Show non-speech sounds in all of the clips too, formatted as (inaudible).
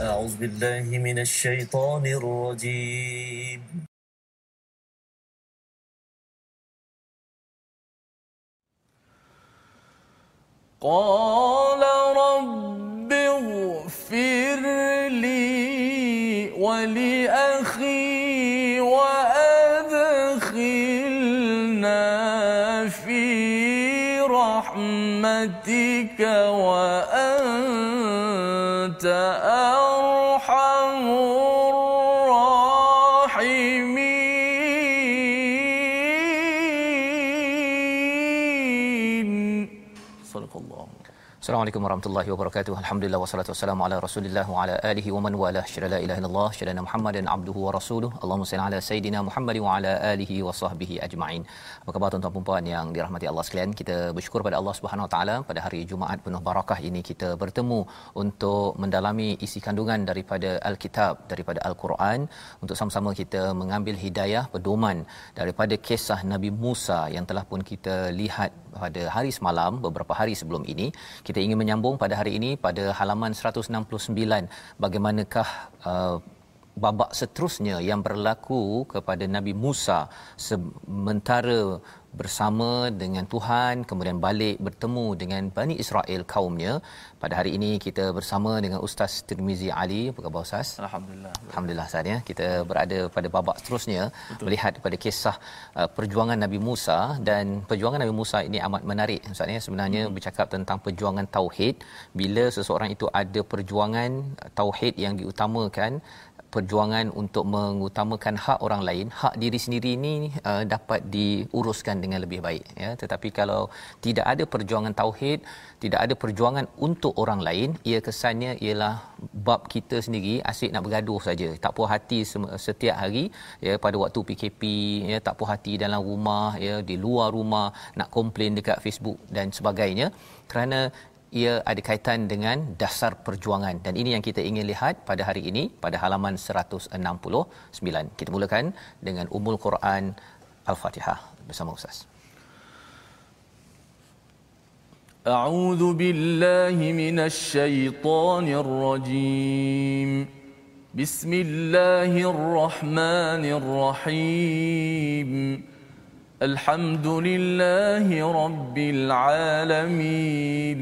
أعوذ بالله من الشيطان الرجيم. قال رب اغفر لي ولأخي وأدخلنا في رحمتك وأنت أرحم Assalamualaikum warahmatullahi wabarakatuh. Alhamdulillah wassalatu wassalamu ala Rasulillah wa ala alihi wa man wala syada la ilaha illallah syada Muhammadan abduhu wa rasuluh. Allahumma salli ala sayidina Muhammad wa ala alihi wa sahbihi ajma'in. Apa khabar tuan-tuan dan puan yang dirahmati Allah sekalian? Kita bersyukur pada Allah Subhanahu wa taala pada hari Jumaat penuh barakah ini kita bertemu untuk mendalami isi kandungan daripada Al-Kitab daripada Al-Quran untuk sama-sama kita mengambil hidayah pedoman daripada kisah Nabi Musa yang telah pun kita lihat pada hari semalam beberapa hari sebelum ini kita ingin menyambung pada hari ini pada halaman 169 bagaimanakah uh, babak seterusnya yang berlaku kepada Nabi Musa sementara bersama dengan Tuhan kemudian balik bertemu dengan Bani Israel kaumnya. Pada hari ini kita bersama dengan Ustaz Tirmizi Ali. Apa khabar Ustaz? Alhamdulillah. Alhamdulillah Ustaz ya. Kita berada pada babak seterusnya Betul. melihat pada kisah uh, perjuangan Nabi Musa. Dan perjuangan Nabi Musa ini amat menarik Ustaz ya. Sebenarnya hmm. bercakap tentang perjuangan tauhid. Bila seseorang itu ada perjuangan tauhid yang diutamakan perjuangan untuk mengutamakan hak orang lain hak diri sendiri ini uh, dapat diuruskan dengan lebih baik ya. Tetapi kalau tidak ada perjuangan tauhid tidak ada perjuangan untuk orang lain ia kesannya ialah bab kita sendiri asyik nak bergaduh saja. Tak puas hati setiap hari ya pada waktu PKP ya tak puas hati dalam rumah ya di luar rumah nak komplain dekat Facebook dan sebagainya. Kerana ia ada kaitan dengan dasar perjuangan dan ini yang kita ingin lihat pada hari ini pada halaman 169. Kita mulakan dengan Ummul Quran Al-Fatihah bersama Ustaz. أعوذ بالله من الشيطان الرجيم بسم الله الرحمن الرحيم الحمد لله رب العالمين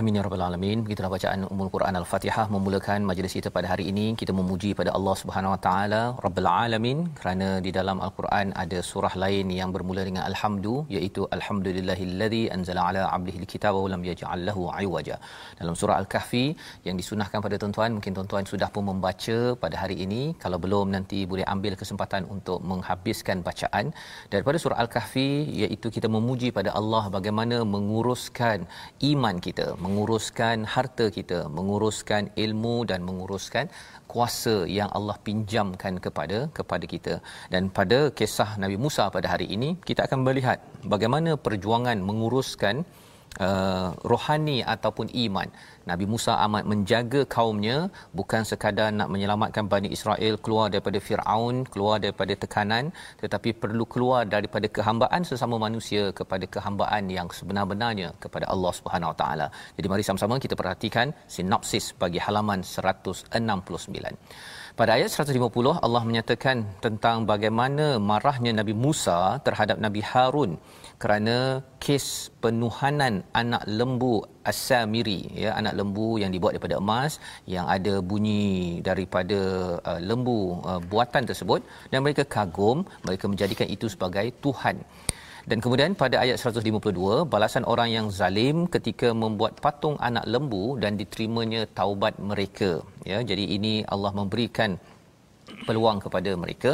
Amin ya rabbal alamin. Begitulah bacaan Ummul Quran Al-Fatihah memulakan majlis kita pada hari ini. Kita memuji pada Allah Subhanahu Wa Taala Rabbul Alamin kerana di dalam Al-Quran ada surah lain yang bermula dengan alhamdu iaitu alhamdulillahillazi anzala ala 'abdihi al-kitaba wa lam yaj'al lahu 'iwaja. Dalam surah Al-Kahfi yang disunahkan pada tuan-tuan, mungkin tuan-tuan sudah pun membaca pada hari ini. Kalau belum nanti boleh ambil kesempatan untuk menghabiskan bacaan daripada surah Al-Kahfi iaitu kita memuji pada Allah bagaimana menguruskan iman kita menguruskan harta kita, menguruskan ilmu dan menguruskan kuasa yang Allah pinjamkan kepada kepada kita. Dan pada kisah Nabi Musa pada hari ini, kita akan melihat bagaimana perjuangan menguruskan uh, rohani ataupun iman. Nabi Musa amat menjaga kaumnya bukan sekadar nak menyelamatkan Bani Israel keluar daripada Firaun, keluar daripada tekanan tetapi perlu keluar daripada kehambaan sesama manusia kepada kehambaan yang sebenar-benarnya kepada Allah Subhanahu Wa Taala. Jadi mari sama-sama kita perhatikan sinopsis bagi halaman 169. Pada ayat 150 Allah menyatakan tentang bagaimana marahnya Nabi Musa terhadap Nabi Harun kerana kes penuhanan anak lembu As-Samiri ya anak lembu yang dibuat daripada emas yang ada bunyi daripada uh, lembu uh, buatan tersebut dan mereka kagum mereka menjadikan itu sebagai tuhan Dan kemudian pada ayat 152 balasan orang yang zalim ketika membuat patung anak lembu dan diterimanya taubat mereka. Ya, jadi ini Allah memberikan peluang kepada mereka.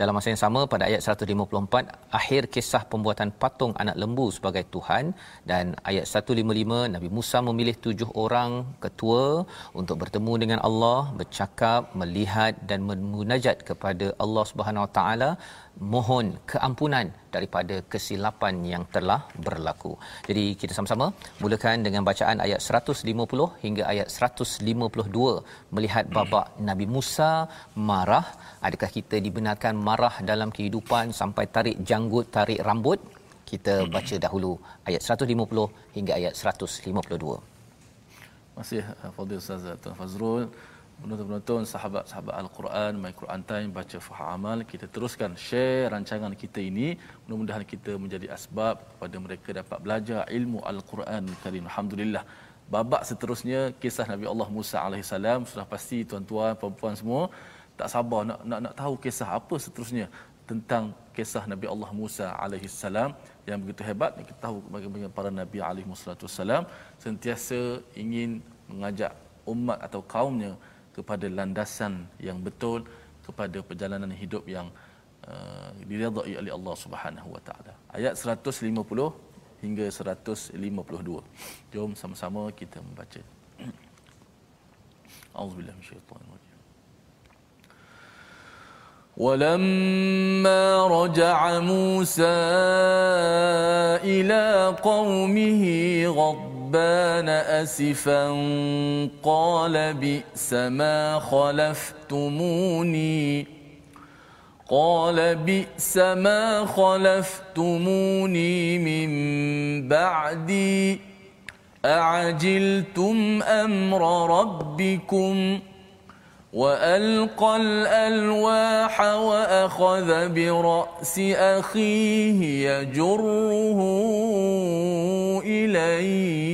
Dalam masa yang sama pada ayat 154 akhir kisah pembuatan patung anak lembu sebagai tuhan. Dan ayat 155 Nabi Musa memilih tujuh orang ketua untuk bertemu dengan Allah bercakap melihat dan memunajat kepada Allah Subhanahu Wa Taala mohon keampunan daripada kesilapan yang telah berlaku. Jadi kita sama-sama mulakan dengan bacaan ayat 150 hingga ayat 152 melihat babak Nabi Musa marah. Adakah kita dibenarkan marah dalam kehidupan sampai tarik janggut, tarik rambut? Kita baca dahulu ayat 150 hingga ayat 152. Masih Fadil Ustaz Tuan Fazrul penonton-penonton sahabat-sahabat Al-Quran My Quran Time baca faham amal kita teruskan share rancangan kita ini. Mudah-mudahan kita menjadi asbab kepada mereka dapat belajar ilmu Al-Quran Karim. Alhamdulillah. Babak seterusnya kisah Nabi Allah Musa salam. Sudah pasti tuan-tuan puan-puan semua tak sabar nak nak nak tahu kisah apa seterusnya tentang kisah Nabi Allah Musa alaihi salam. Yang begitu hebat kita tahu bagaimana para nabi alaihi sentiasa ingin mengajak umat atau kaumnya kepada landasan yang betul kepada perjalanan hidup yang uh, diridai oleh Allah Subhanahu wa taala. Ayat 150 hingga 152. Jom sama-sama kita membaca. Auzubillahi minasyaitanir rajim. ولما رجع موسى الى قومه غضب غضبان أسفا قال بئس ما خلفتموني قال بئس ما خلفتموني من بعدي أعجلتم أمر ربكم ۖ والقى الالواح واخذ براس اخيه يجره اليه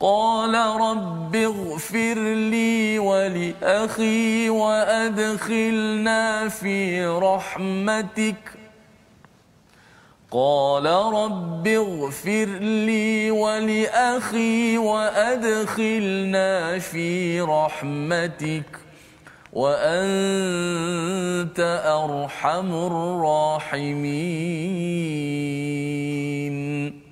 قال رب اغفر لي ولأخي وأدخلنا في رحمتك. قال رب اغفر لي ولأخي وأدخلنا في رحمتك. وأنت أرحم الراحمين.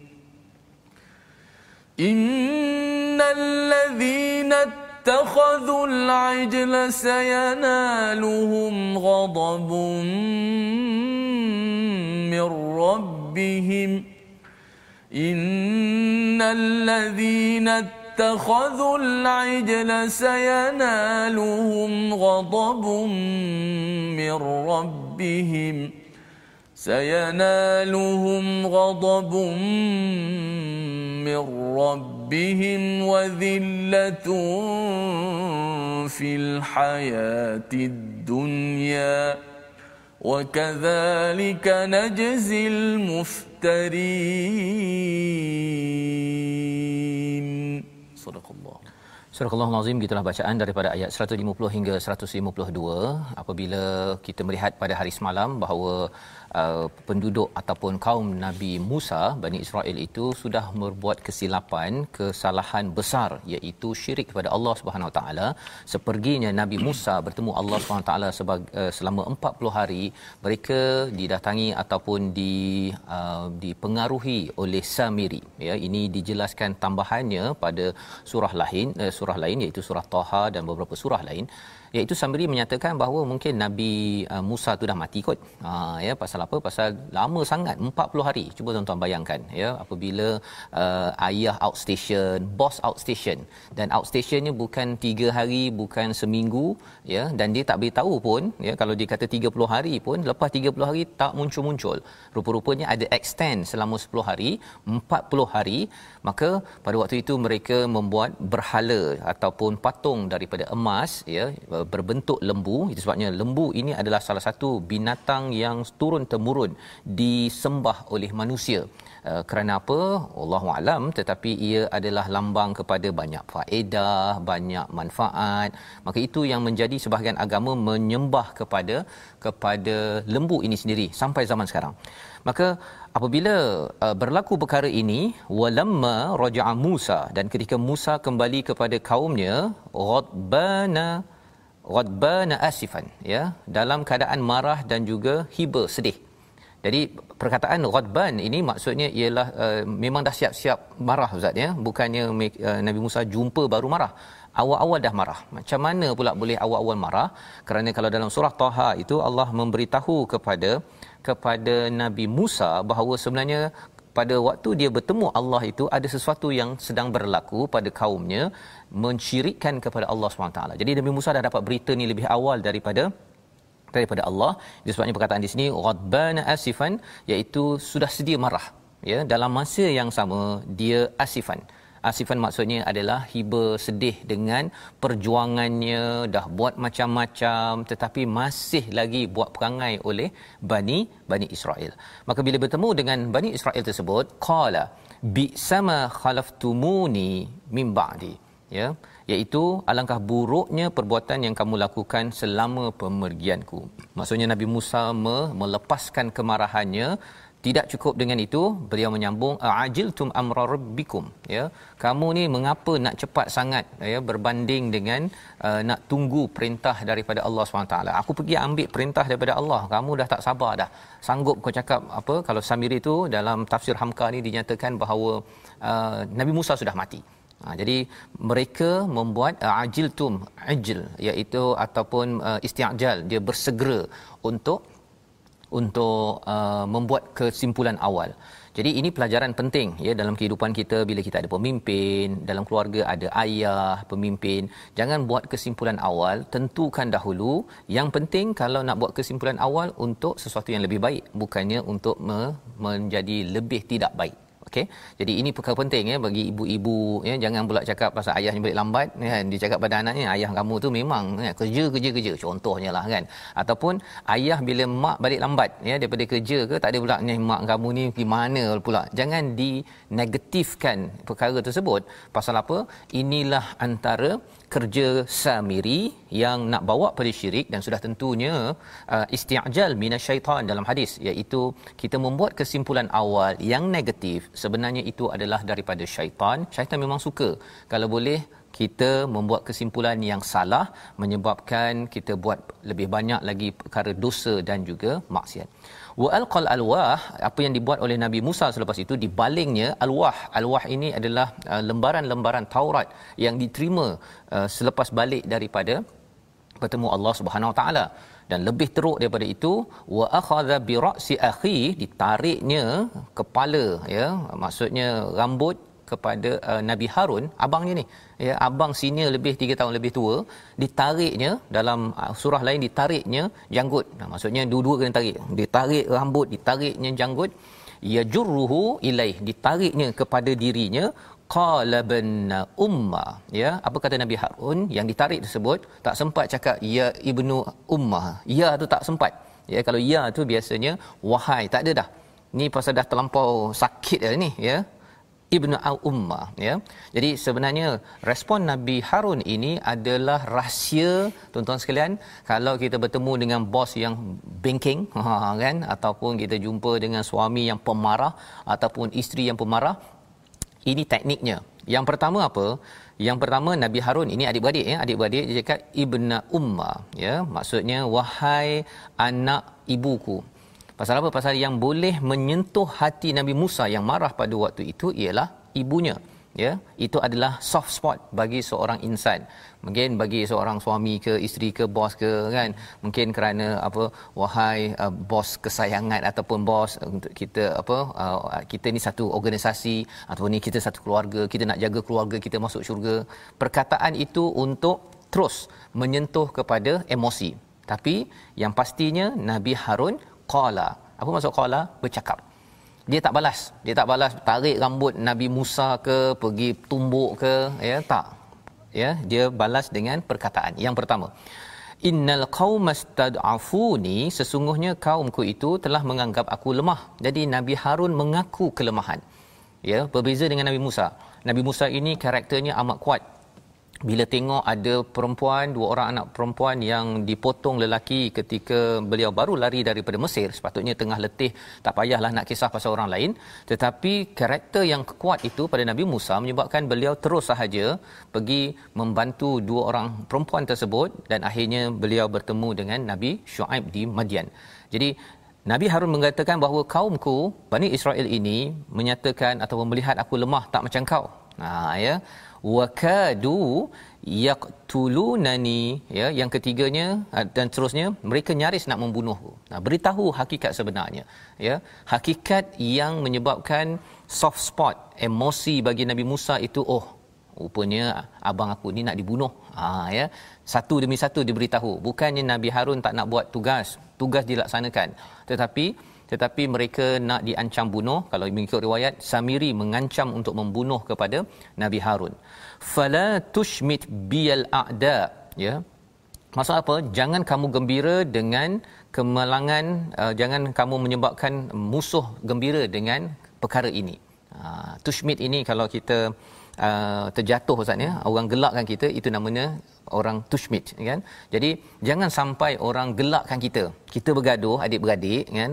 إن الذين اتخذوا العجل سينالهم غضب من ربهم إن الذين اتخذوا العجل سينالهم غضب من ربهم سينالهم غضب من ربهم وذلة في الحياة الدنيا وكذلك نجزي المفترين صدق الله Surah Al-Azim gitulah bacaan daripada ayat 150 hingga 152 apabila kita melihat pada hari semalam bahawa uh, penduduk ataupun kaum Nabi Musa Bani Israel itu sudah membuat kesilapan kesalahan besar iaitu syirik kepada Allah Subhanahu Taala. Seperginya Nabi Musa bertemu Allah Subhanahu Taala uh, selama 40 hari mereka didatangi ataupun di uh, dipengaruhi oleh Samiri. Ya ini dijelaskan tambahannya pada surah lain uh, surah lain iaitu surah Taha dan beberapa surah lain iaitu Samiri menyatakan bahawa mungkin Nabi uh, Musa tu dah mati kot. Ha ya pasal apa? Pasal lama sangat 40 hari. Cuba tuan-tuan bayangkan ya apabila uh, ayah outstation, boss outstation dan outstationnya bukan 3 hari, bukan seminggu ya dan dia tak beritahu pun ya kalau dia kata 30 hari pun lepas 30 hari tak muncul-muncul. Rupa-rupanya ada extend selama 10 hari, 40 hari, maka pada waktu itu mereka membuat berhala ataupun patung daripada emas ya berbentuk lembu. Itu sebabnya lembu ini adalah salah satu binatang yang turun temurun disembah oleh manusia. Uh, kerana apa? Allahu alam. Tetapi ia adalah lambang kepada banyak faedah banyak manfaat. Maka itu yang menjadi sebahagian agama menyembah kepada kepada lembu ini sendiri sampai zaman sekarang. Maka apabila uh, berlaku perkara ini walamma raja'a Musa. Dan ketika Musa kembali kepada kaumnya ghadbana ghadbana asifan ya dalam keadaan marah dan juga hiba sedih. Jadi perkataan ghadban ini maksudnya ialah uh, memang dah siap-siap marah ustaz ya. Bukannya uh, Nabi Musa jumpa baru marah. Awal-awal dah marah. Macam mana pula boleh awal-awal marah? Kerana kalau dalam surah Taha itu Allah memberitahu kepada kepada Nabi Musa bahawa sebenarnya pada waktu dia bertemu Allah itu ada sesuatu yang sedang berlaku pada kaumnya mensyirikkan kepada Allah SWT. Jadi Nabi Musa dah dapat berita ni lebih awal daripada daripada Allah. Itu sebabnya perkataan di sini ghadbana asifan iaitu sudah sedia marah ya dalam masa yang sama dia asifan Asifan maksudnya adalah hiba sedih dengan perjuangannya dah buat macam-macam tetapi masih lagi buat perangai oleh Bani Bani Israel. Maka bila bertemu dengan Bani Israel tersebut, qala bi sama khalaftumuni min ba'di. Ya, iaitu alangkah buruknya perbuatan yang kamu lakukan selama pemergianku. Maksudnya Nabi Musa melepaskan kemarahannya. Tidak cukup dengan itu beliau menyambung ajiltum amra rabbikum. Ya kamu ni mengapa nak cepat sangat ya berbanding dengan uh, nak tunggu perintah daripada Allah SWT aku pergi ambil perintah daripada Allah. Kamu dah tak sabar dah. Sanggup kau cakap apa? Kalau Samiri itu dalam tafsir Hamka ni dinyatakan bahawa uh, Nabi Musa sudah mati Ha, jadi mereka membuat uh, ajiltum ajil iaitu ataupun uh, isti'jal dia bersegera untuk untuk uh, membuat kesimpulan awal. Jadi ini pelajaran penting ya dalam kehidupan kita bila kita ada pemimpin, dalam keluarga ada ayah, pemimpin, jangan buat kesimpulan awal, tentukan dahulu yang penting kalau nak buat kesimpulan awal untuk sesuatu yang lebih baik, bukannya untuk me- menjadi lebih tidak baik. Okey. Jadi ini perkara penting ya bagi ibu-ibu ya jangan pula cakap pasal ayahnya balik lambat kan? Dia cakap pada anaknya ayah kamu tu memang ya, kerja kerja kerja. Contohnya lah kan? Ataupun ayah bila mak balik lambat ya daripada kerja ke tak ada pula ni mak kamu ni pergi mana pula? Jangan di negatifkan perkara tersebut. Pasal apa? Inilah antara kerja Samiri yang nak bawa pada syirik dan sudah tentunya uh, isti'jal minasyaitan dalam hadis iaitu kita membuat kesimpulan awal yang negatif sebenarnya itu adalah daripada syaitan. Syaitan memang suka. Kalau boleh kita membuat kesimpulan yang salah menyebabkan kita buat lebih banyak lagi perkara dosa dan juga maksiat. Wa alqal alwah apa yang dibuat oleh Nabi Musa selepas itu dibalingnya alwah. Alwah ini adalah uh, lembaran-lembaran Taurat yang diterima uh, selepas balik daripada bertemu Allah Subhanahu Wa Taala. Dan lebih teruk daripada itu wa akhadha bi ra'si akhi ditariknya kepala ya. Maksudnya rambut kepada uh, Nabi Harun abangnya ni. Ya abang senior lebih 3 tahun lebih tua ditariknya dalam uh, surah lain ditariknya janggut. Nah maksudnya dua-dua kena tarik. Ditarik rambut ditariknya janggut. Ya jurruhu ilaih ditariknya kepada dirinya qala bin umma. Ya apa kata Nabi Harun? Yang ditarik tersebut tak sempat cakap ya ibnu umma ya tu tak sempat. Ya kalau ya tu biasanya wahai tak ada dah. Ni pasal dah terlampau sakit dah ni ya Ibnu Al-Ummah ya. Jadi sebenarnya respon Nabi Harun ini adalah rahsia tuan-tuan sekalian kalau kita bertemu dengan bos yang banking (laughs) ha, kan ataupun kita jumpa dengan suami yang pemarah ataupun isteri yang pemarah ini tekniknya. Yang pertama apa? Yang pertama Nabi Harun ini adik-beradik ya, adik-beradik dia cakap Ibnu Ummah ya. Maksudnya wahai anak ibuku. Pasal apa? Pasal yang boleh menyentuh hati Nabi Musa yang marah pada waktu itu ialah ibunya. ya itu adalah soft spot bagi seorang insan mungkin bagi seorang suami ke isteri ke bos ke kan mungkin kerana apa wahai uh, bos kesayangan ataupun bos untuk kita apa uh, kita ni satu organisasi ataupun ni kita satu keluarga kita nak jaga keluarga kita masuk syurga perkataan itu untuk terus menyentuh kepada emosi tapi yang pastinya Nabi Harun qala. Apa maksud qala? Bercakap. Dia tak balas. Dia tak balas tarik rambut Nabi Musa ke pergi tumbuk ke ya tak. Ya dia balas dengan perkataan. Yang pertama innal qaumastad'afuni sesungguhnya kaumku itu telah menganggap aku lemah. Jadi Nabi Harun mengaku kelemahan. Ya berbeza dengan Nabi Musa. Nabi Musa ini karakternya amat kuat bila tengok ada perempuan dua orang anak perempuan yang dipotong lelaki ketika beliau baru lari daripada Mesir sepatutnya tengah letih tak payahlah nak kisah pasal orang lain. Tetapi karakter yang kuat itu pada Nabi Musa menyebabkan beliau terus sahaja pergi membantu dua orang perempuan tersebut dan akhirnya beliau bertemu dengan Nabi Shu'aib di Madian. Jadi Nabi Harun mengatakan bahawa kaumku Bani Israel ini menyatakan atau melihat aku lemah tak macam kau. Ha ya wakadu yaqtulunani. Ya yang ketiganya ah, dan terusnya mereka nyaris nak membunuhku. Nah beritahu hakikat sebenarnya. Ya hakikat yang menyebabkan soft spot emosi bagi Nabi Musa itu oh rupanya abang aku ni nak dibunuh. Ha ya. Satu demi satu diberitahu. Bukannya Nabi Harun tak nak buat tugas. Tugas dilaksanakan. Tetapi tetapi mereka nak diancam bunuh kalau mengikut riwayat Samiri mengancam untuk membunuh kepada Nabi Harun. Fala tushmit bil a'da ya. Maksud apa? Jangan kamu gembira dengan kemalangan uh, jangan kamu menyebabkan musuh gembira dengan perkara ini. Uh, tushmit ini kalau kita uh, terjatuh ustaz ya. Orang gelakkan kita itu namanya orang tushmit kan? Jadi jangan sampai orang gelakkan kita. Kita bergaduh adik-beradik kan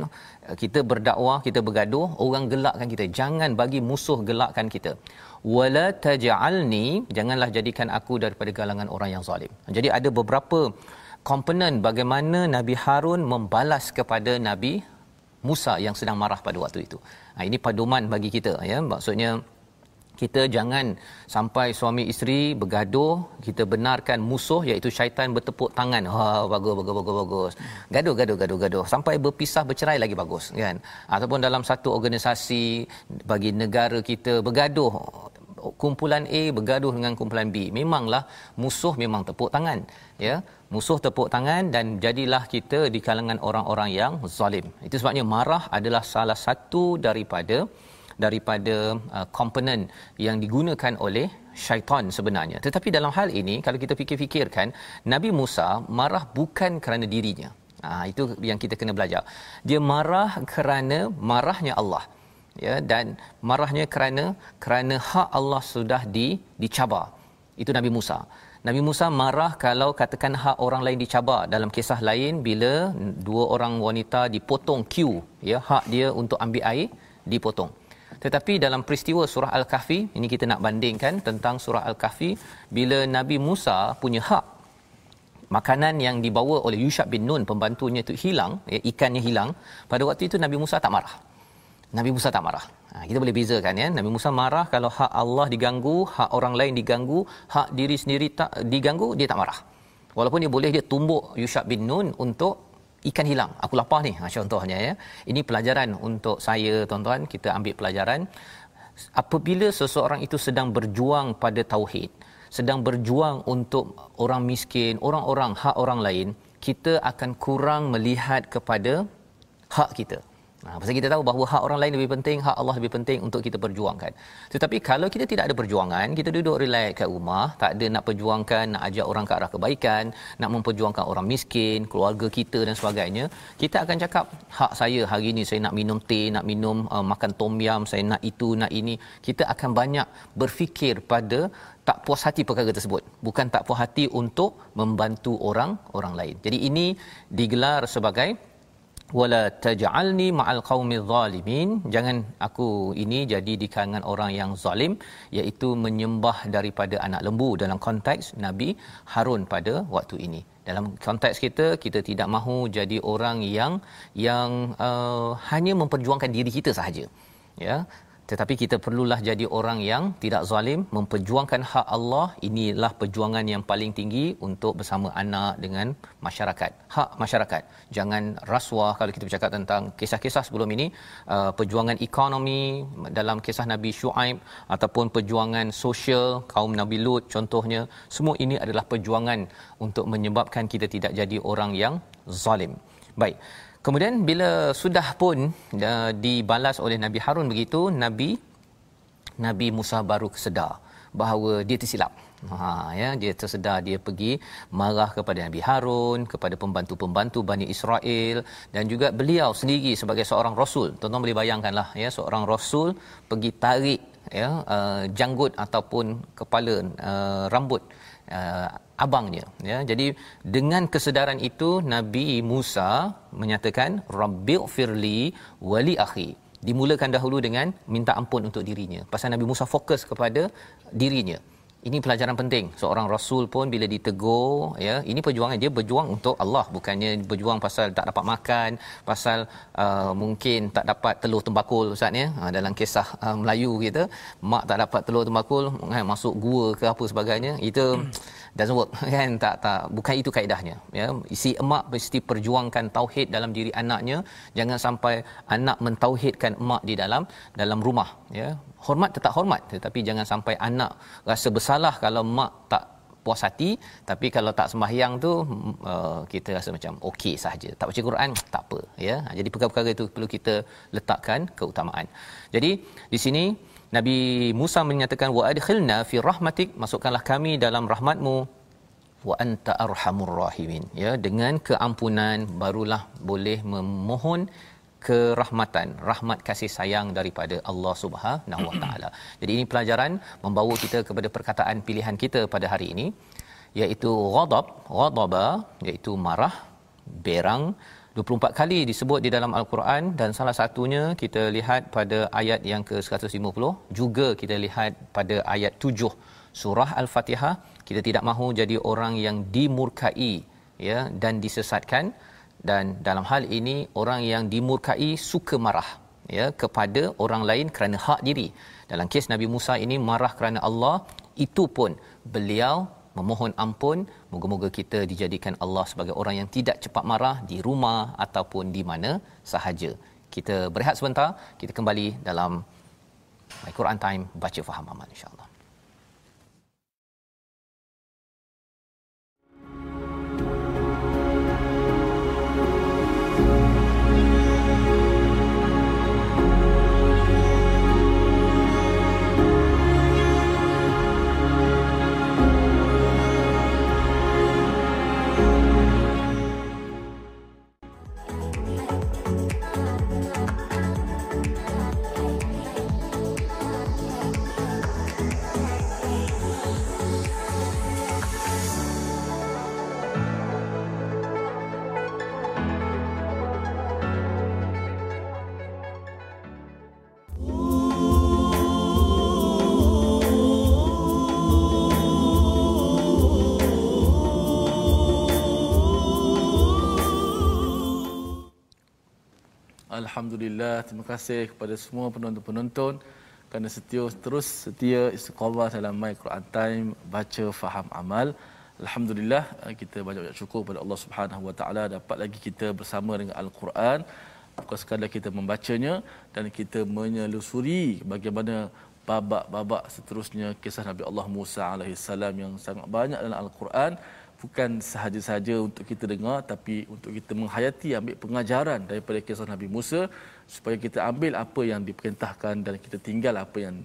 kita berdakwah kita bergaduh orang gelakkan kita. Jangan bagi musuh gelakkan kita. Wala taj'alni janganlah jadikan aku daripada galangan orang yang zalim. Jadi ada beberapa komponen bagaimana Nabi Harun membalas kepada Nabi Musa yang sedang marah pada waktu itu. Ha, ini paduman bagi kita ya. Maksudnya kita jangan sampai suami isteri bergaduh kita benarkan musuh iaitu syaitan bertepuk tangan. Ha bagus bagus bagus bagus. Gaduh gaduh gaduh gaduh. Sampai berpisah bercerai lagi bagus kan? Ataupun dalam satu organisasi bagi negara kita bergaduh kumpulan A bergaduh dengan kumpulan B memanglah musuh memang tepuk tangan ya? Musuh tepuk tangan dan jadilah kita di kalangan orang-orang yang zalim. Itu sebabnya marah adalah salah satu daripada daripada uh, komponen yang digunakan oleh syaitan sebenarnya. Tetapi dalam hal ini kalau kita fikir-fikirkan Nabi Musa marah bukan kerana dirinya. Ha, itu yang kita kena belajar. Dia marah kerana marahnya Allah. Ya dan marahnya kerana kerana hak Allah sudah di dicabar. Itu Nabi Musa. Nabi Musa marah kalau katakan hak orang lain dicabar. Dalam kisah lain bila dua orang wanita dipotong queue ya hak dia untuk ambil air dipotong tetapi dalam peristiwa surah Al-Kahfi, ini kita nak bandingkan tentang surah Al-Kahfi bila Nabi Musa punya hak makanan yang dibawa oleh Yushab bin Nun pembantunya itu hilang, ya, ikannya hilang. Pada waktu itu Nabi Musa tak marah. Nabi Musa tak marah. Ha, kita boleh bezakan ya. Nabi Musa marah kalau hak Allah diganggu, hak orang lain diganggu, hak diri sendiri tak diganggu, dia tak marah. Walaupun dia boleh dia tumbuk Yushab bin Nun untuk ikan hilang. Aku lapar ni ha, contohnya ya. Ini pelajaran untuk saya tuan-tuan. Kita ambil pelajaran. Apabila seseorang itu sedang berjuang pada tauhid sedang berjuang untuk orang miskin orang-orang hak orang lain kita akan kurang melihat kepada hak kita Ha, pasal kita tahu bahawa hak orang lain lebih penting, hak Allah lebih penting untuk kita perjuangkan. Tetapi kalau kita tidak ada perjuangan, kita duduk relax kat rumah, tak ada nak perjuangkan, nak ajak orang ke arah kebaikan, nak memperjuangkan orang miskin, keluarga kita dan sebagainya, kita akan cakap, hak saya hari ini saya nak minum teh, nak minum uh, makan tom yam, saya nak itu, nak ini. Kita akan banyak berfikir pada tak puas hati perkara tersebut bukan tak puas hati untuk membantu orang orang lain jadi ini digelar sebagai wala taj'alni ma'al qaumi zalimin. Jangan aku ini jadi di kalangan orang yang zalim iaitu menyembah daripada anak lembu. Dalam konteks Nabi Harun pada waktu ini. Dalam konteks kita kita tidak mahu jadi orang yang yang uh, hanya memperjuangkan diri kita sahaja. Ya tetapi kita perlulah jadi orang yang tidak zalim memperjuangkan hak Allah. Inilah perjuangan yang paling tinggi untuk bersama anak dengan masyarakat. Hak masyarakat. Jangan rasuah kalau kita bercakap tentang kisah-kisah sebelum ini. Uh, perjuangan ekonomi dalam kisah Nabi Shu'aib ataupun perjuangan sosial kaum Nabi Lut contohnya. Semua ini adalah perjuangan untuk menyebabkan kita tidak jadi orang yang zalim. Baik Kemudian bila sudah pun uh, dibalas oleh Nabi Harun begitu, Nabi Nabi Musa baru kesedar bahawa dia tersilap. Ha ya dia tersedar dia pergi marah kepada Nabi Harun, kepada pembantu-pembantu Bani Israel dan juga beliau sendiri sebagai seorang rasul. Tuan-tuan boleh bayangkanlah ya seorang rasul pergi tarik ya uh, janggut ataupun kepala uh, rambut uh, abangnya ya. Jadi dengan kesedaran itu Nabi Musa menyatakan rabbil firli wali akhi. Dimulakan dahulu dengan minta ampun untuk dirinya. Pasal Nabi Musa fokus kepada dirinya ini pelajaran penting. Seorang rasul pun bila ditegur ya ini perjuangan dia berjuang untuk Allah. Bukannya berjuang pasal tak dapat makan pasal uh, mungkin tak dapat telur tembakul ustaz ya. Uh, dalam kisah uh, Melayu kita mak tak dapat telur tembakul uh, masuk gua ke apa sebagainya itu doesn't work (laughs) kan? Tak tak. Bukan itu kaedahnya ya. Si emak mesti perjuangkan tauhid dalam diri anaknya. Jangan sampai anak mentauhidkan emak di dalam dalam rumah ya. Hormat tetap hormat tetapi jangan sampai anak rasa bersalah kalau mak tak puas hati. Tapi kalau tak sembahyang tu uh, kita rasa macam okey saja tak baca Quran tak apa ya. Jadi perkara-perkara itu perlu kita letakkan keutamaan. Jadi di sini Nabi Musa menyatakan wa adkhilna fi rahmatik masukkanlah kami dalam rahmatmu wa anta arhamur rahimin ya dengan keampunan barulah boleh memohon kerahmatan rahmat kasih sayang daripada Allah Subhanahu wa taala. Jadi ini pelajaran membawa kita kepada perkataan pilihan kita pada hari ini iaitu ghadab, ghadaba iaitu marah, berang 24 kali disebut di dalam al-Quran dan salah satunya kita lihat pada ayat yang ke-150 juga kita lihat pada ayat 7 surah al-Fatihah kita tidak mahu jadi orang yang dimurkai ya dan disesatkan. Dan dalam hal ini orang yang dimurkai suka marah ya kepada orang lain kerana hak diri. Dalam kes Nabi Musa ini marah kerana Allah itu pun beliau memohon ampun. Moga-moga kita dijadikan Allah sebagai orang yang tidak cepat marah di rumah ataupun di mana sahaja. Kita berehat sebentar. Kita kembali dalam My Quran Time. Baca faham amal insyaallah Alhamdulillah, terima kasih kepada semua penonton-penonton kerana setia terus setia istiqamah dalam My Quran Time baca faham amal. Alhamdulillah kita banyak-banyak syukur kepada Allah Subhanahu Wa Taala dapat lagi kita bersama dengan Al-Quran bukan sekadar kita membacanya dan kita menyelusuri bagaimana babak-babak seterusnya kisah Nabi Allah Musa alaihissalam yang sangat banyak dalam Al-Quran bukan sahaja-sahaja untuk kita dengar tapi untuk kita menghayati ambil pengajaran daripada kisah Nabi Musa supaya kita ambil apa yang diperintahkan dan kita tinggal apa yang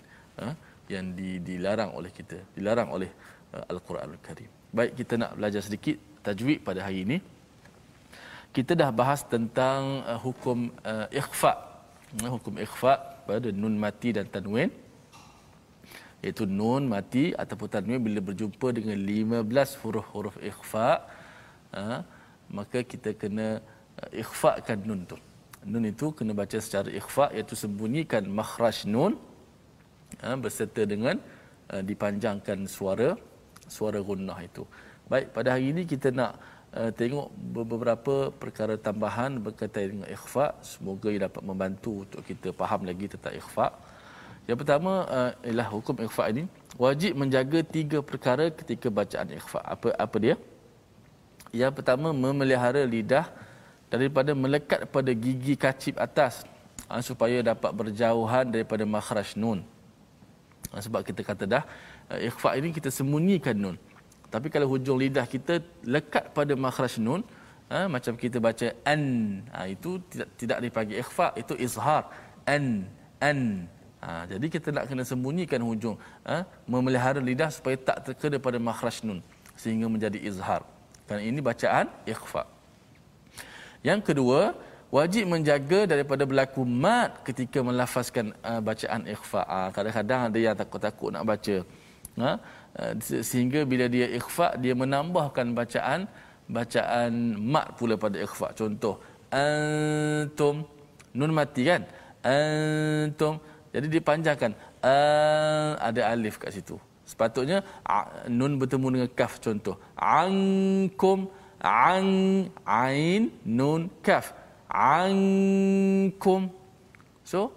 uh, yang di, dilarang oleh kita dilarang oleh uh, Al-Quranul Karim. Baik kita nak belajar sedikit tajwid pada hari ini. Kita dah bahas tentang uh, hukum uh, ikhfa. Uh, hukum ikhfa pada nun mati dan tanwin iaitu nun mati ataupun tanwin bila berjumpa dengan 15 huruf-huruf ikhfa ha, maka kita kena uh, ikhfakan nun tu. Nun itu kena baca secara ikhfa iaitu sembunyikan makhraj nun ha, berserta dengan uh, dipanjangkan suara suara gunnah itu. Baik pada hari ini kita nak uh, tengok beberapa perkara tambahan berkaitan dengan ikhfa. Semoga ia dapat membantu untuk kita faham lagi tentang ikhfa Yang pertama uh, ialah hukum ikhfa ini wajib menjaga tiga perkara ketika bacaan ikhfa. Apa apa dia? Yang pertama memelihara lidah daripada melekat pada gigi kacip atas uh, supaya dapat berjauhan daripada makhraj nun. Uh, sebab kita kata dah uh, ikhfa ini kita sembunyikan nun. Tapi kalau hujung lidah kita lekat pada makhraj nun, ha, macam kita baca an, ha, itu tidak tidak dipanggil ikhfa, itu izhar. An, an. Ha, jadi kita nak kena sembunyikan hujung, ha, memelihara lidah supaya tak terkena pada makhraj nun sehingga menjadi izhar. Kerana ini bacaan ikhfa. Yang kedua, wajib menjaga daripada berlaku mat ketika melafazkan uh, bacaan ikhfa. Uh, kadang-kadang ada yang takut-takut nak baca. Ha? Uh, sehingga bila dia ikhfa, dia menambahkan bacaan bacaan mat pula pada ikhfa. Contoh, antum nun mati kan? Antum. Jadi dipanjangkan. Uh, ada alif kat situ. Sepatutnya nun bertemu dengan kaf contoh. Ankum an ain nun kaf. Ankum. So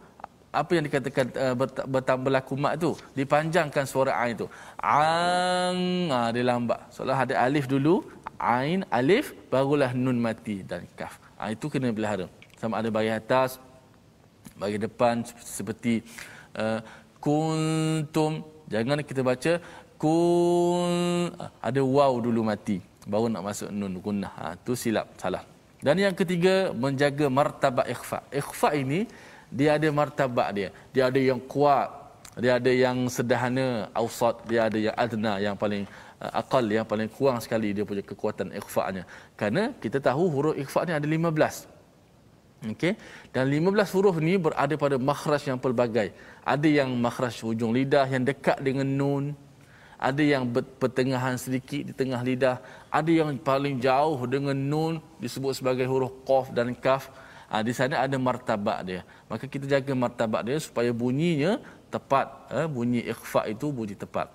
apa yang dikatakan uh, bertambah laku mat tu dipanjangkan suara ain tu ang ah dia lambat seolah ada alif dulu ain alif barulah nun mati dan kaf ha, itu kena pelihara sama ada bagi atas bagi depan seperti uh, kuntum. Jangan kita baca kun ada waw dulu mati baru nak masuk nun gunnah. Ha, tu silap salah. Dan yang ketiga menjaga martabat ikhfa. Ikhfa ini dia ada martabat dia. Dia ada yang kuat dia ada yang sederhana ausat dia ada yang adna yang paling uh, akal yang paling kurang sekali dia punya kekuatan ikhfa-nya. Kerana kita tahu huruf ikhfa ni ada 15. Okey. Dan 15 huruf ni berada pada makhraj yang pelbagai. Ada yang makhraj hujung lidah yang dekat dengan nun. Ada yang pertengahan sedikit di tengah lidah. Ada yang paling jauh dengan nun disebut sebagai huruf qaf dan kaf. Ha, di sana ada martabat dia. Maka kita jaga martabat dia supaya bunyinya tepat. Eh, bunyi ikhfa itu bunyi tepat.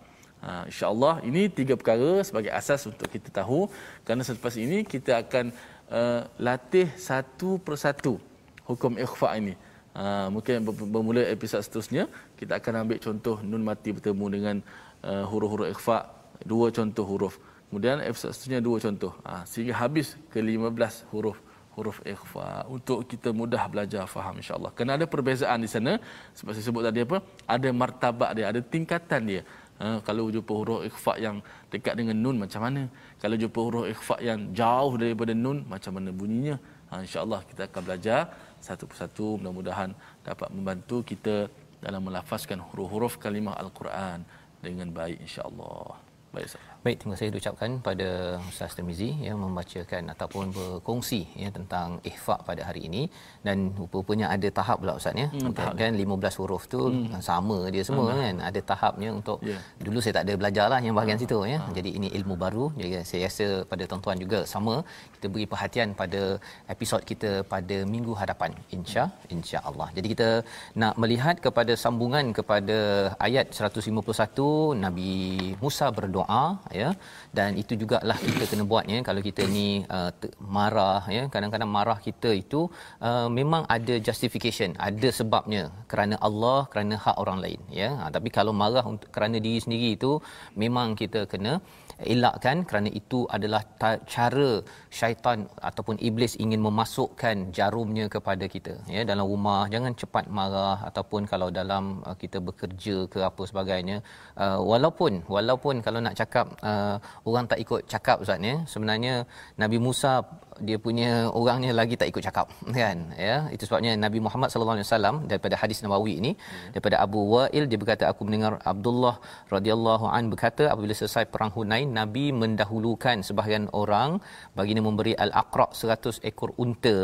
Ha, InsyaAllah ini tiga perkara sebagai asas untuk kita tahu. Kerana selepas ini kita akan uh, latih satu persatu hukum ikhfa ini. Ha, mungkin bermula episod seterusnya kita akan ambil contoh nun mati bertemu dengan uh, huruf-huruf ikhfa. Dua contoh huruf. Kemudian episod seterusnya dua contoh. Ha, sehingga habis ke 15 huruf huruf ikhfa untuk kita mudah belajar faham insyaallah. Kena ada perbezaan di sana sebab saya sebut tadi apa? Ada martabat dia, ada tingkatan dia. Ha, kalau jumpa huruf ikhfa yang dekat dengan nun macam mana? Kalau jumpa huruf ikhfa yang jauh daripada nun macam mana bunyinya? Ha, InsyaAllah kita akan belajar satu persatu mudah-mudahan dapat membantu kita dalam melafazkan huruf-huruf kalimah Al-Quran dengan baik insya-Allah. Baik, Ustaz. Baik, terima kasih ucapkan pada Ustaz Tirmizi yang membacakan ataupun berkongsi ya tentang ihfa pada hari ini dan rupanya ada tahap pula Ustaz ya. Hmm, tahap kan 15 huruf tu hmm. sama dia semua hmm. kan. Ada tahapnya untuk yeah. dulu saya tak ada belajarlah yang bahagian hmm. situ ya. Hmm. Jadi ini ilmu baru. Jadi saya rasa pada tuan-tuan juga sama kita beri perhatian pada episod kita pada minggu hadapan insya insya-Allah. Jadi kita nak melihat kepada sambungan kepada ayat 151 Nabi Musa berdoa ya. Dan itu jugalah kita kena buatnya. Kalau kita ni uh, marah ya. Kadang-kadang marah kita itu uh, memang ada justification ada sebabnya. Kerana Allah kerana hak orang lain ya. Ha, tapi kalau marah untuk kerana diri sendiri itu memang kita kena elakkan kerana itu adalah cara syaitan ataupun iblis ingin memasukkan jarumnya kepada kita ya. Dalam rumah jangan cepat marah ataupun kalau dalam uh, kita bekerja ke apa sebagainya. Uh, walaupun walaupun kalau nak cakap uh, orang tak ikut cakap ustaz ya. Sebenarnya Nabi Musa dia punya orangnya lagi tak ikut cakap kan? Ya itu sebabnya Nabi Muhammad sallallahu alaihi wasallam daripada hadis Nawawi ini hmm. daripada Abu Wa'il dia berkata aku mendengar Abdullah radhiyallahu an berkata apabila selesai perang Hunain Nabi mendahulukan sebahagian orang baginda memberi al-aqra 100 ekor unta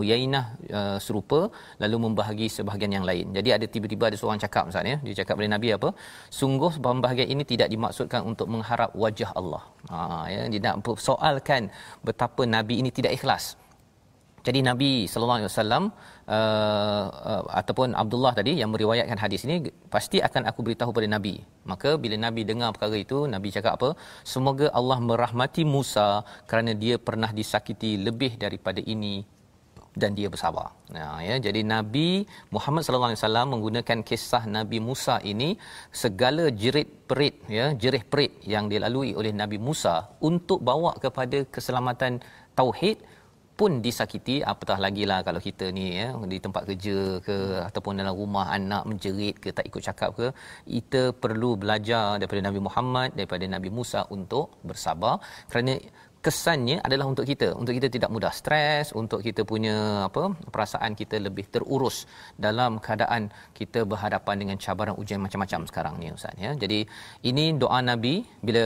Uyainah uh, serupa lalu membahagi sebahagian yang lain. Jadi ada tiba-tiba ada seorang cakap Ustaz ya dia cakap kepada Nabi apa? Sungguh pembahagian ini tidak dimaksudkan untuk mengharap wajah Allah. Ha ya dia nak soalkan betapa Nabi ini tidak ikhlas. Jadi Nabi sallallahu alaihi wasallam uh, uh, ataupun Abdullah tadi yang meriwayatkan hadis ini pasti akan aku beritahu pada Nabi. Maka bila Nabi dengar perkara itu, Nabi cakap apa? Semoga Allah merahmati Musa kerana dia pernah disakiti lebih daripada ini dan dia bersabar. Nah ya jadi Nabi Muhammad sallallahu alaihi wasallam menggunakan kisah Nabi Musa ini segala jerit perit ya jerih perit yang dilalui oleh Nabi Musa untuk bawa kepada keselamatan tauhid pun disakiti. Apatah lagi lah kalau kita ni ya di tempat kerja ke ataupun dalam rumah anak menjerit ke tak ikut cakap ke kita perlu belajar daripada Nabi Muhammad daripada Nabi Musa untuk bersabar. Kerana kesannya adalah untuk kita. Untuk kita tidak mudah stres untuk kita punya apa perasaan kita lebih terurus dalam keadaan kita berhadapan dengan cabaran ujian macam-macam sekarang ni ustaz ya. Jadi ini doa nabi. Bila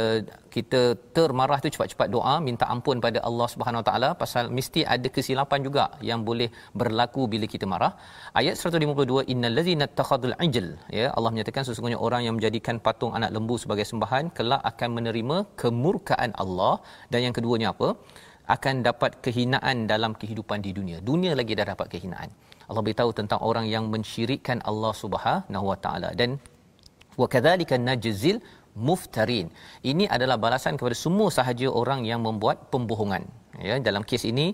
kita termarah tu cepat-cepat doa minta ampun pada Allah Subhanahu Wa Taala pasal mesti ada kesilapan juga yang boleh berlaku bila kita marah. Ayat 152 innallazina takhadul ajl ya Allah menyatakan sesungguhnya orang yang menjadikan patung anak lembu sebagai sembahan kelak akan menerima kemurkaan Allah. Dan yang keduanya apa? Akan dapat kehinaan dalam kehidupan di dunia. Dunia lagi dah dapat kehinaan. Allah beritahu tentang orang yang mensyirikkan Allah Subhanahu Wa Taala. Dan wa kadzalika najzil muftarin. Ini adalah balasan kepada semua sahaja orang yang membuat pembohongan. Ya, dalam kes ini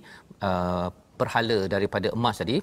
uh, perhala daripada emas tadi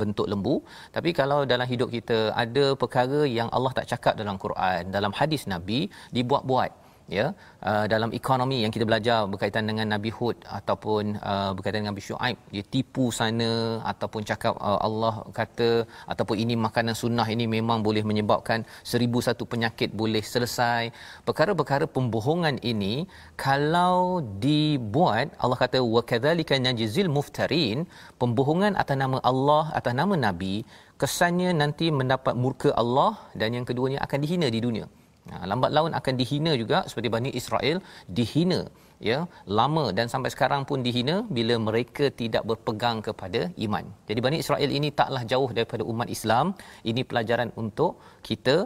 bentuk lembu tapi kalau dalam hidup kita ada perkara yang Allah tak cakap dalam Quran dalam hadis Nabi dibuat-buat ya uh, dalam ekonomi yang kita belajar berkaitan dengan Nabi Hud ataupun uh, berkaitan dengan Nabi Shu'aib dia tipu sana ataupun cakap uh, Allah kata ataupun ini makanan sunnah ini memang boleh menyebabkan seribu satu penyakit boleh selesai. Perkara-perkara pembohongan ini kalau dibuat Allah kata wa kadzalika najzil muftarin pembohongan atas nama Allah atas nama nabi kesannya nanti mendapat murka Allah dan yang keduanya akan dihina di dunia Ha, lambat laun akan dihina juga seperti Bani Israel dihina ya lama dan sampai sekarang pun dihina bila mereka tidak berpegang kepada iman. Jadi Bani Israel ini taklah jauh daripada umat Islam. Ini pelajaran untuk kita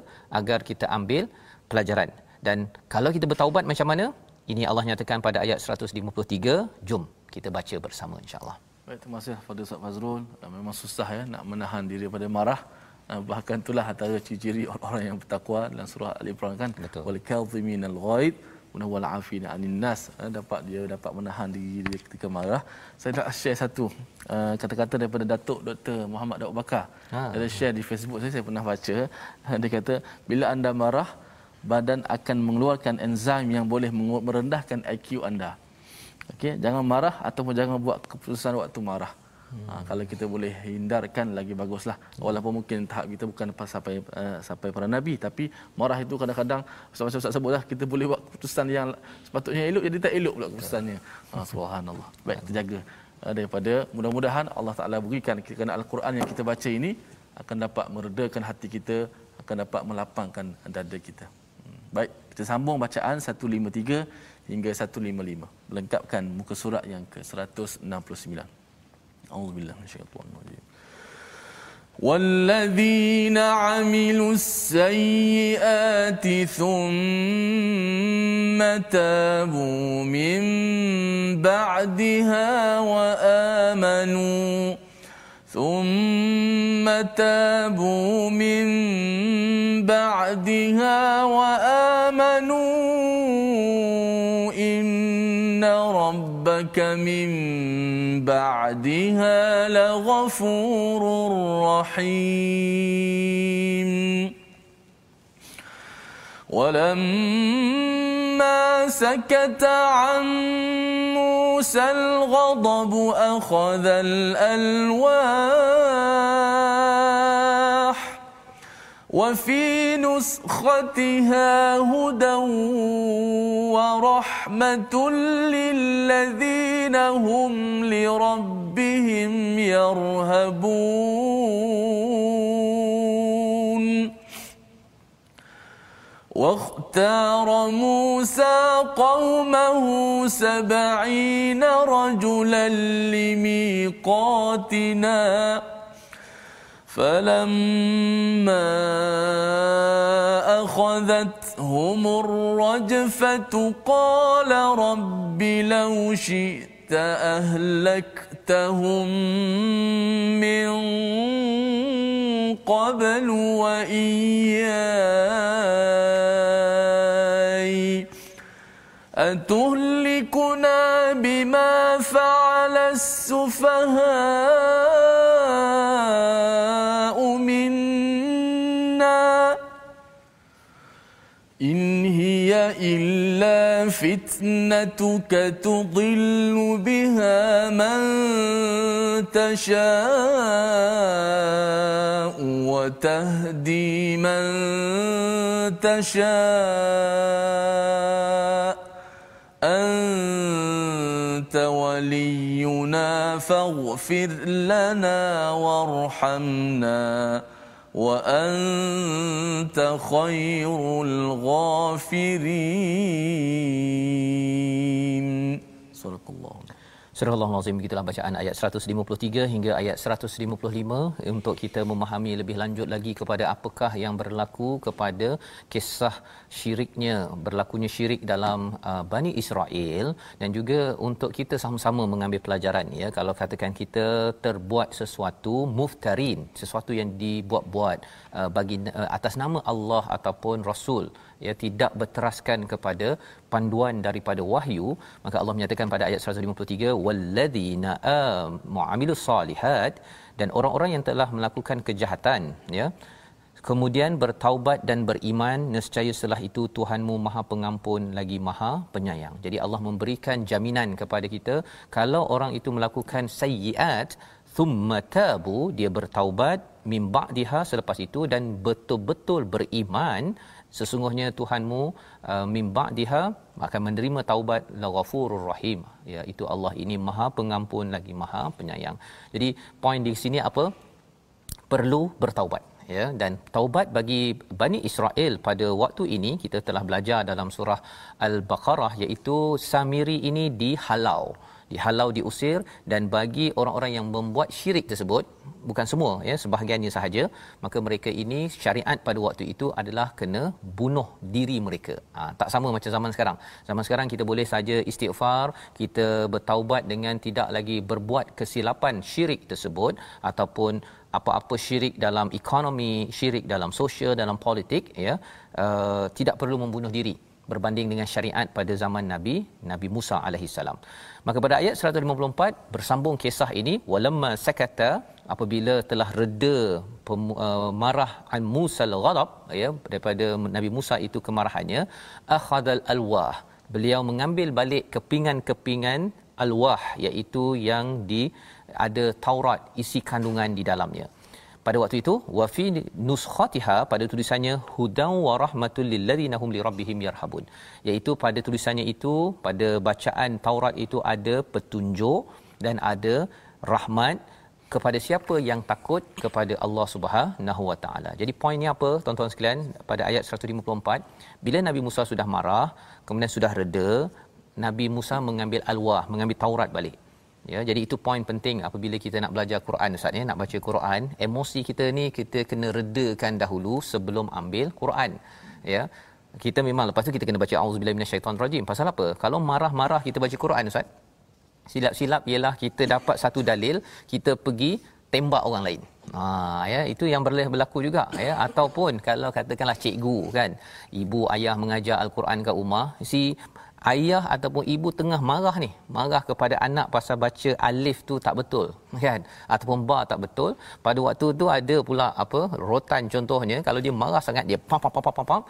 agar kita ambil pelajaran. Dan kalau kita bertaubat macam mana? Ini Allah nyatakan pada ayat 153. Jom kita baca bersama insya-Allah. Baik, terima kasih Fadil Ustaz Fazrul. Memang susah ya nak menahan diri daripada marah. Ah, bahkan itulah antara ciri-ciri orang-orang yang bertakwa dalam surah al-imran kan. Wal kadhimin al-ghaid wal afina anin nas. Ah, dapat dia dapat menahan diri dia ketika marah. Saya nak share satu uh, kata-kata daripada Datuk Dr Muhammad Daud Bakar. Ha. dia share di Facebook saya saya pernah baca. Dia kata bila anda marah badan akan mengeluarkan enzim yang boleh merendahkan IQ anda. Okey jangan marah ataupun jangan buat keputusan waktu marah Hmm. Ha, kalau kita boleh hindarkan lagi baguslah. Walaupun mungkin tahap kita bukan sampai uh, sampai para nabi tapi marah itu kadang-kadang Ustaz sebutlah kita boleh buat keputusan yang sepatutnya elok jadi tak elok pula keputusannya. Ha, subhanallah. Baik terjaga uh, daripada mudah-mudahan Allah Taala berikan kerana al-Quran yang kita baca ini akan dapat meredakan hati kita, akan dapat melapangkan dada kita. Hmm. Baik, kita sambung bacaan 153 hingga 155 melengkapkan muka surat yang ke-169. أعوذ بالله من الشيطان الرجيم. والذين عملوا السيئات ثم تابوا من بعدها وآمنوا ثم تابوا من بعدها وآمنوا ربك من بعدها لغفور رحيم. ولما سكت عن موسى الغضب أخذ الألواح وفي نسختها هدى ورحمة للذين هم لربهم يرهبون. واختار موسى قومه سبعين رجلا لميقاتنا. فلما أخذتهم الرجفة قال رب لو شئت أهلكتهم من قبل وإياي. أتهلكنا بما فعل السفهاء منا إن هي إلا فتنتك تضل بها من تشاء وتهدي من تشاء أنت ولينا فاغفر لنا وارحمنا وأنت خير الغافرين. Surah Al-Azim begitulah bacaan ayat 153 hingga ayat 155 untuk kita memahami lebih lanjut lagi kepada apakah yang berlaku kepada kisah syiriknya berlakunya syirik dalam uh, Bani Israel. Dan juga untuk kita sama-sama mengambil pelajaran ya. Kalau katakan kita terbuat sesuatu muftarin sesuatu yang dibuat-buat uh, bagi uh, atas nama Allah ataupun Rasul ya tidak berteraskan kepada panduan daripada wahyu maka Allah menyatakan pada ayat 153 walladzina amilus salihat dan orang-orang yang telah melakukan kejahatan ya kemudian bertaubat dan beriman nescaya setelah itu Tuhanmu Maha Pengampun lagi Maha Penyayang. Jadi Allah memberikan jaminan kepada kita kalau orang itu melakukan sayyiat thumma tabu dia bertaubat min ba'daha selepas itu dan betul-betul beriman sesungguhnya Tuhanmu uh, min ba'daha akan menerima taubat laghafurur rahim ya itu Allah ini Maha Pengampun lagi Maha Penyayang. Jadi poin di sini apa? Perlu bertaubat ya dan taubat bagi Bani Israel pada waktu ini kita telah belajar dalam surah Al-Baqarah iaitu Samiri ini dihalau dihalau diusir dan bagi orang-orang yang membuat syirik tersebut bukan semua ya sebahagiannya sahaja maka mereka ini syariat pada waktu itu adalah kena bunuh diri mereka. Ha, tak sama macam zaman sekarang. Zaman sekarang kita boleh saja istighfar kita bertaubat dengan tidak lagi berbuat kesilapan syirik tersebut ataupun apa-apa syirik dalam ekonomi syirik dalam sosial dalam politik ya uh, tidak perlu membunuh diri berbanding dengan syariat pada zaman Nabi Nabi Musa alaihi salam. Maka pada ayat 154 bersambung kisah ini walamma sakata apabila telah reda uh, marah an Musa al-ghadab ya daripada Nabi Musa itu kemarahannya akhadal alwah beliau mengambil balik kepingan-kepingan alwah iaitu yang di ada Taurat isi kandungan di dalamnya pada waktu itu wa fi nuskhatiha pada tulisannya hudan wa rahmatul lil hum li rabbihim yarhabun. Iaitu pada tulisannya itu pada bacaan Taurat itu ada petunjuk dan ada rahmat kepada siapa yang takut kepada Allah Subhanahu Wa Taala. Jadi poinnya apa tuan-tuan sekalian pada ayat 154 bila Nabi Musa sudah marah kemudian sudah reda Nabi Musa mengambil alwah mengambil Taurat balik ya jadi itu poin penting apabila kita nak belajar Quran ustaz ya nak baca Quran emosi kita ni kita kena redakan dahulu sebelum ambil Quran ya. Kita memang lepas tu kita kena baca auzubillahi minasyaitonirrajim. Pasal apa? Kalau marah-marah kita baca Quran ustaz silap-silap ialah kita dapat satu dalil kita pergi tembak orang lain. Ha ya itu yang boleh berlaku juga ya. Ataupun kalau katakanlah cikgu kan ibu ayah mengajar al-Quran kat rumah si ayah ataupun ibu tengah marah ni. Marah kepada anak pasal baca alif tu tak betul kan? Ataupun ba tak betul. Pada waktu tu ada pula apa rotan contohnya kalau dia marah sangat dia pam pam pam pam pam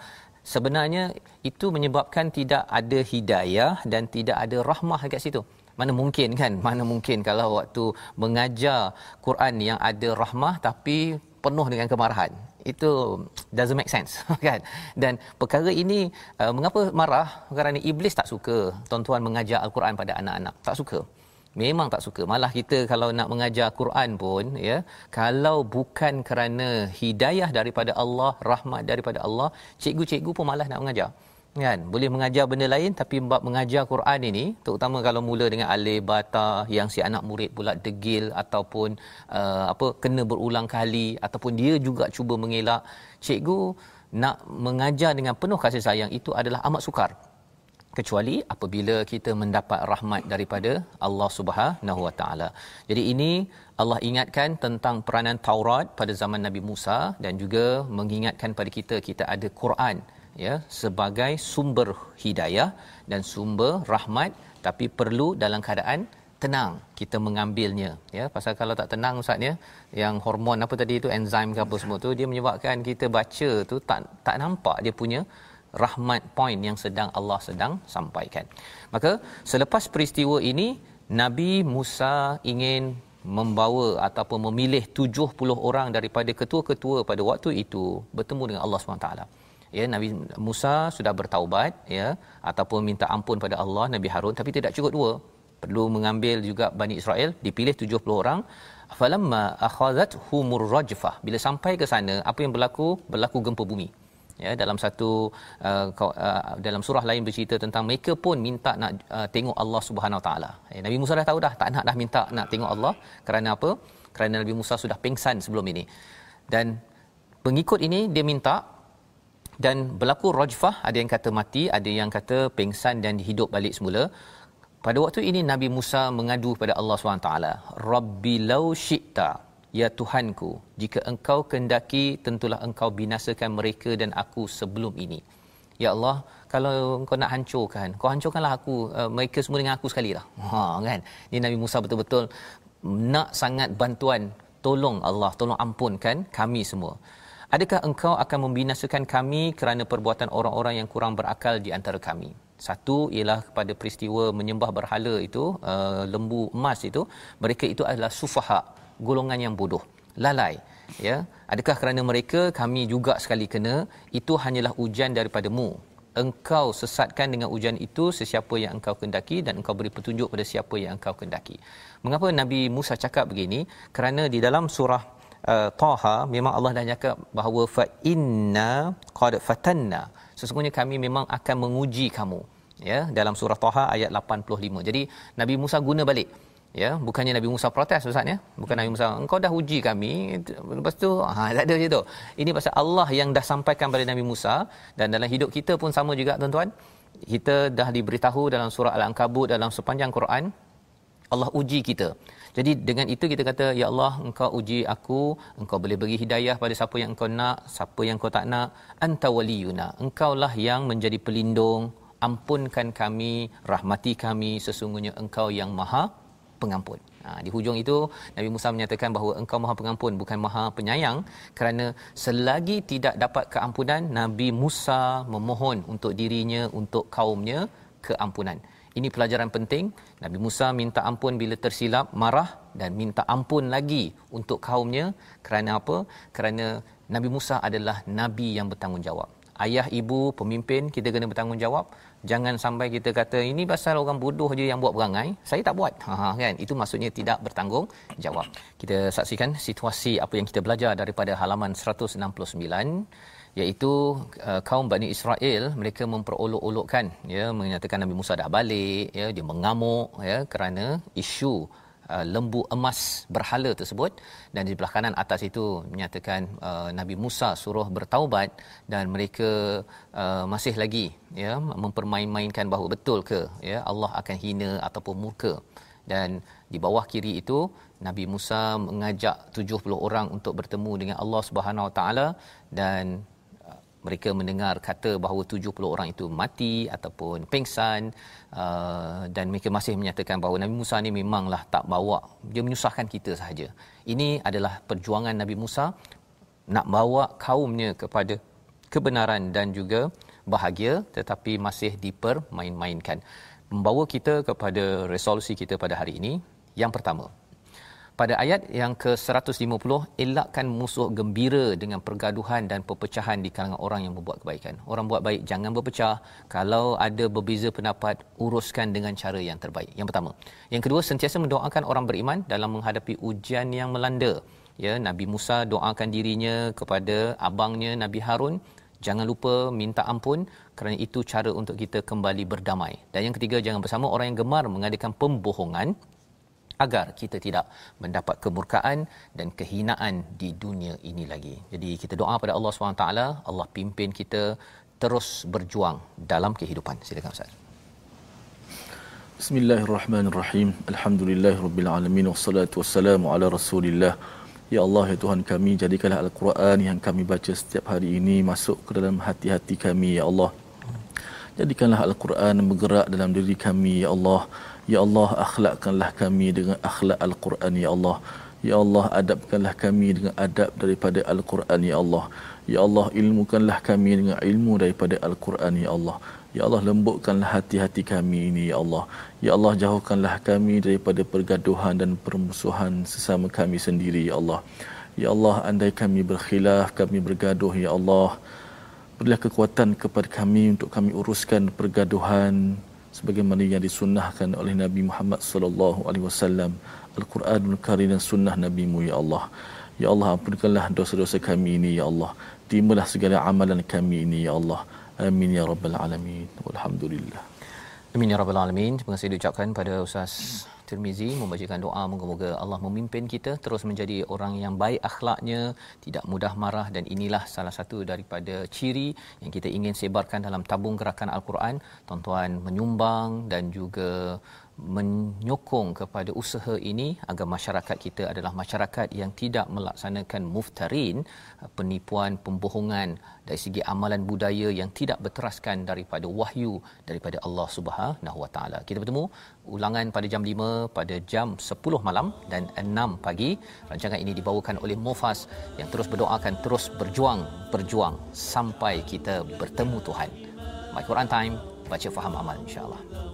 sebenarnya itu menyebabkan tidak ada hidayah dan tidak ada rahmah dekat situ. Mana mungkin kan? Mana mungkin kalau waktu mengajar Quran yang ada rahmah tapi penuh dengan kemarahan itu doesn't make sense (laughs) kan? Dan perkara ini uh, mengapa marah? Kerana iblis tak suka tuan-tuan mengajar al-Quran pada anak-anak. Tak suka. Memang tak suka. Malah kita kalau nak mengajar Quran pun ya kalau bukan kerana hidayah daripada Allah rahmat daripada Allah cikgu-cikgu pun malas nak mengajar kan? Boleh mengajar benda lain tapi bab mengajar Quran ini terutama kalau mula dengan alif bata yang si anak murid pula degil ataupun uh, apa kena berulang kali ataupun dia juga cuba mengelak cikgu nak mengajar dengan penuh kasih sayang itu adalah amat sukar. Kecuali apabila kita mendapat rahmat daripada Allah Subhanahu Wa Taala. Jadi ini Allah ingatkan tentang peranan Taurat pada zaman Nabi Musa dan juga mengingatkan pada kita kita ada Quran ya sebagai sumber hidayah dan sumber rahmat tapi perlu dalam keadaan tenang kita mengambilnya ya pasal kalau tak tenang ustaz ya yang hormon apa tadi itu enzim ke apa semua tu dia menyebabkan kita baca tu tak tak nampak dia punya rahmat point yang sedang Allah sedang sampaikan maka selepas peristiwa ini Nabi Musa ingin membawa ataupun memilih 70 orang daripada ketua-ketua pada waktu itu bertemu dengan Allah SWT. Ya Nabi Musa sudah bertaubat ya ataupun minta ampun pada Allah Nabi Harun tapi tidak cukup dua. Perlu mengambil juga Bani Israel dipilih 70 orang. Falamma akhazat humur rajfah. Bila sampai ke sana apa yang berlaku? Berlaku gempa bumi. Ya dalam satu uh, uh, dalam surah lain bercerita tentang mereka pun minta nak uh, tengok Allah Subhanahu taala. Ya, Nabi Musa dah tahu dah tak nak dah minta nak tengok Allah. Kerana apa? Kerana Nabi Musa sudah pingsan sebelum ini. Dan pengikut ini dia minta dan berlaku rajfah ada yang kata mati ada yang kata pingsan dan hidup balik semula pada waktu ini Nabi Musa mengadu kepada Allah SWT. Rabbi lau syi'ta, ya Tuhanku, jika engkau kendaki, tentulah engkau binasakan mereka dan aku sebelum ini. Ya Allah, kalau engkau nak hancurkan, kau hancurkanlah aku, uh, mereka semua dengan aku sekali lah. Ha, kan? Ini Nabi Musa betul-betul nak sangat bantuan, tolong Allah, tolong ampunkan kami semua. Adakah engkau akan membinasakan kami kerana perbuatan orang-orang yang kurang berakal di antara kami? Satu ialah kepada peristiwa menyembah berhala itu, uh, lembu emas itu, mereka itu adalah sufaha, golongan yang bodoh, lalai. Ya, adakah kerana mereka kami juga sekali kena itu hanyalah ujian daripadamu. Engkau sesatkan dengan ujian itu sesiapa yang engkau kendaki dan engkau beri petunjuk pada siapa yang engkau kendaki. Mengapa Nabi Musa cakap begini? Kerana di dalam surah uh, Taha memang Allah dah cakap bahawa fa inna qad fatanna. Sesungguhnya kami memang akan menguji kamu. Ya dalam surah Taha ayat 85 jadi Nabi Musa guna balik. Ya bukannya Nabi Musa protes ustaz ya? Bukan Nabi Musa engkau dah uji kami. Lepas tu (laughs) ha tak ada macam tu. Ini pasal Allah yang dah sampaikan pada Nabi Musa. Dan dalam hidup kita pun sama juga tuan-tuan. Kita dah diberitahu dalam surah Al-Ankabut dalam sepanjang Quran Allah uji kita. Jadi dengan itu kita kata ya Allah engkau uji aku engkau boleh bagi hidayah pada siapa yang engkau nak siapa yang engkau tak nak. Anta waliyuna. Engkaulah yang menjadi pelindung. Ampunkan kami rahmati kami sesungguhnya engkau yang maha pengampun. Ha, di hujung itu Nabi Musa menyatakan bahawa engkau maha pengampun bukan maha penyayang. Kerana selagi tidak dapat keampunan Nabi Musa memohon untuk dirinya untuk kaumnya keampunan ini pelajaran penting. Nabi Musa minta ampun bila tersilap, marah dan minta ampun lagi untuk kaumnya kerana apa? Kerana Nabi Musa adalah nabi yang bertanggungjawab. Ayah, ibu, pemimpin kita kena bertanggungjawab. Jangan sampai kita kata ini pasal orang bodoh je yang buat perangai. Saya tak buat. Ha, ha kan? Itu maksudnya tidak bertanggungjawab. Kita saksikan situasi apa yang kita belajar daripada halaman 169 iaitu uh, kaum Bani Israel mereka memperolok-olokkan ya menyatakan Nabi Musa dah balik ya dia mengamuk ya kerana isu uh, lembu emas berhala tersebut. Dan di belah kanan atas itu menyatakan uh, Nabi Musa suruh bertaubat dan mereka uh, masih lagi ya mempermain-mainkan bahawa betul ke ya Allah akan hina ataupun murka. Dan di bawah kiri itu Nabi Musa mengajak 70 orang untuk bertemu dengan Allah Subhanahu Wa Taala dan mereka mendengar kata bahawa 70 orang itu mati ataupun pengsan uh, dan mereka masih menyatakan bahawa Nabi Musa ni memanglah tak bawa dia menyusahkan kita sahaja. Ini adalah perjuangan Nabi Musa nak bawa kaumnya kepada kebenaran dan juga bahagia tetapi masih dipermain-mainkan. Membawa kita kepada resolusi kita pada hari ini. Yang pertama, pada ayat yang ke-150 elakkan musuh gembira dengan pergaduhan dan perpecahan di kalangan orang yang membuat kebaikan. Orang buat baik jangan berpecah. Kalau ada berbeza pendapat uruskan dengan cara yang terbaik. Yang pertama. Yang kedua sentiasa mendoakan orang beriman dalam menghadapi ujian yang melanda. Ya, Nabi Musa doakan dirinya kepada abangnya Nabi Harun Jangan lupa minta ampun kerana itu cara untuk kita kembali berdamai. Dan yang ketiga jangan bersama orang yang gemar mengadakan pembohongan agar kita tidak mendapat kemurkaan dan kehinaan di dunia ini lagi. Jadi kita doa pada Allah SWT, Allah pimpin kita terus berjuang dalam kehidupan. Silakan Ustaz. Bismillahirrahmanirrahim. Alhamdulillahirabbil wassalatu wassalamu ala Rasulillah. Ya Allah ya Tuhan kami jadikanlah al-Quran yang kami baca setiap hari ini masuk ke dalam hati-hati kami ya Allah. Jadikanlah al-Quran bergerak dalam diri kami ya Allah Ya Allah akhlakkanlah kami dengan akhlak Al-Quran Ya Allah. Ya Allah adabkanlah kami dengan adab daripada Al-Quran Ya Allah. Ya Allah ilmukanlah kami dengan ilmu daripada Al-Quran Ya Allah. Ya Allah lembutkanlah hati-hati kami ini Ya Allah. Ya Allah jauhkanlah kami daripada pergaduhan dan permusuhan sesama kami sendiri Ya Allah. Ya Allah andai kami berkhilaf kami bergaduh Ya Allah. Berilah kekuatan kepada kami untuk kami uruskan pergaduhan sebagaimana yang disunnahkan oleh Nabi Muhammad sallallahu alaihi wasallam Al-Quranul Karim dan sunnah Nabi-Mu ya Allah. Ya Allah ampunkanlah dosa-dosa kami ini ya Allah. Terimalah segala amalan kami ini ya Allah. Amin ya rabbal alamin. Walhamdulillah. Amin ya rabbal alamin. Terima kasih diucapkan pada Ustaz Tirmizi membacakan doa moga-moga Allah memimpin kita terus menjadi orang yang baik akhlaknya, tidak mudah marah dan inilah salah satu daripada ciri yang kita ingin sebarkan dalam tabung gerakan Al-Quran. Tuan-tuan menyumbang dan juga menyokong kepada usaha ini agar masyarakat kita adalah masyarakat yang tidak melaksanakan muftarin penipuan pembohongan dari segi amalan budaya yang tidak berteraskan daripada wahyu daripada Allah Subhanahu Wa Taala. Kita bertemu ulangan pada jam 5 pada jam 10 malam dan 6 pagi. Rancangan ini dibawakan oleh Mufas yang terus berdoakan terus berjuang berjuang sampai kita bertemu Tuhan. My Quran Time baca faham amal insya-Allah.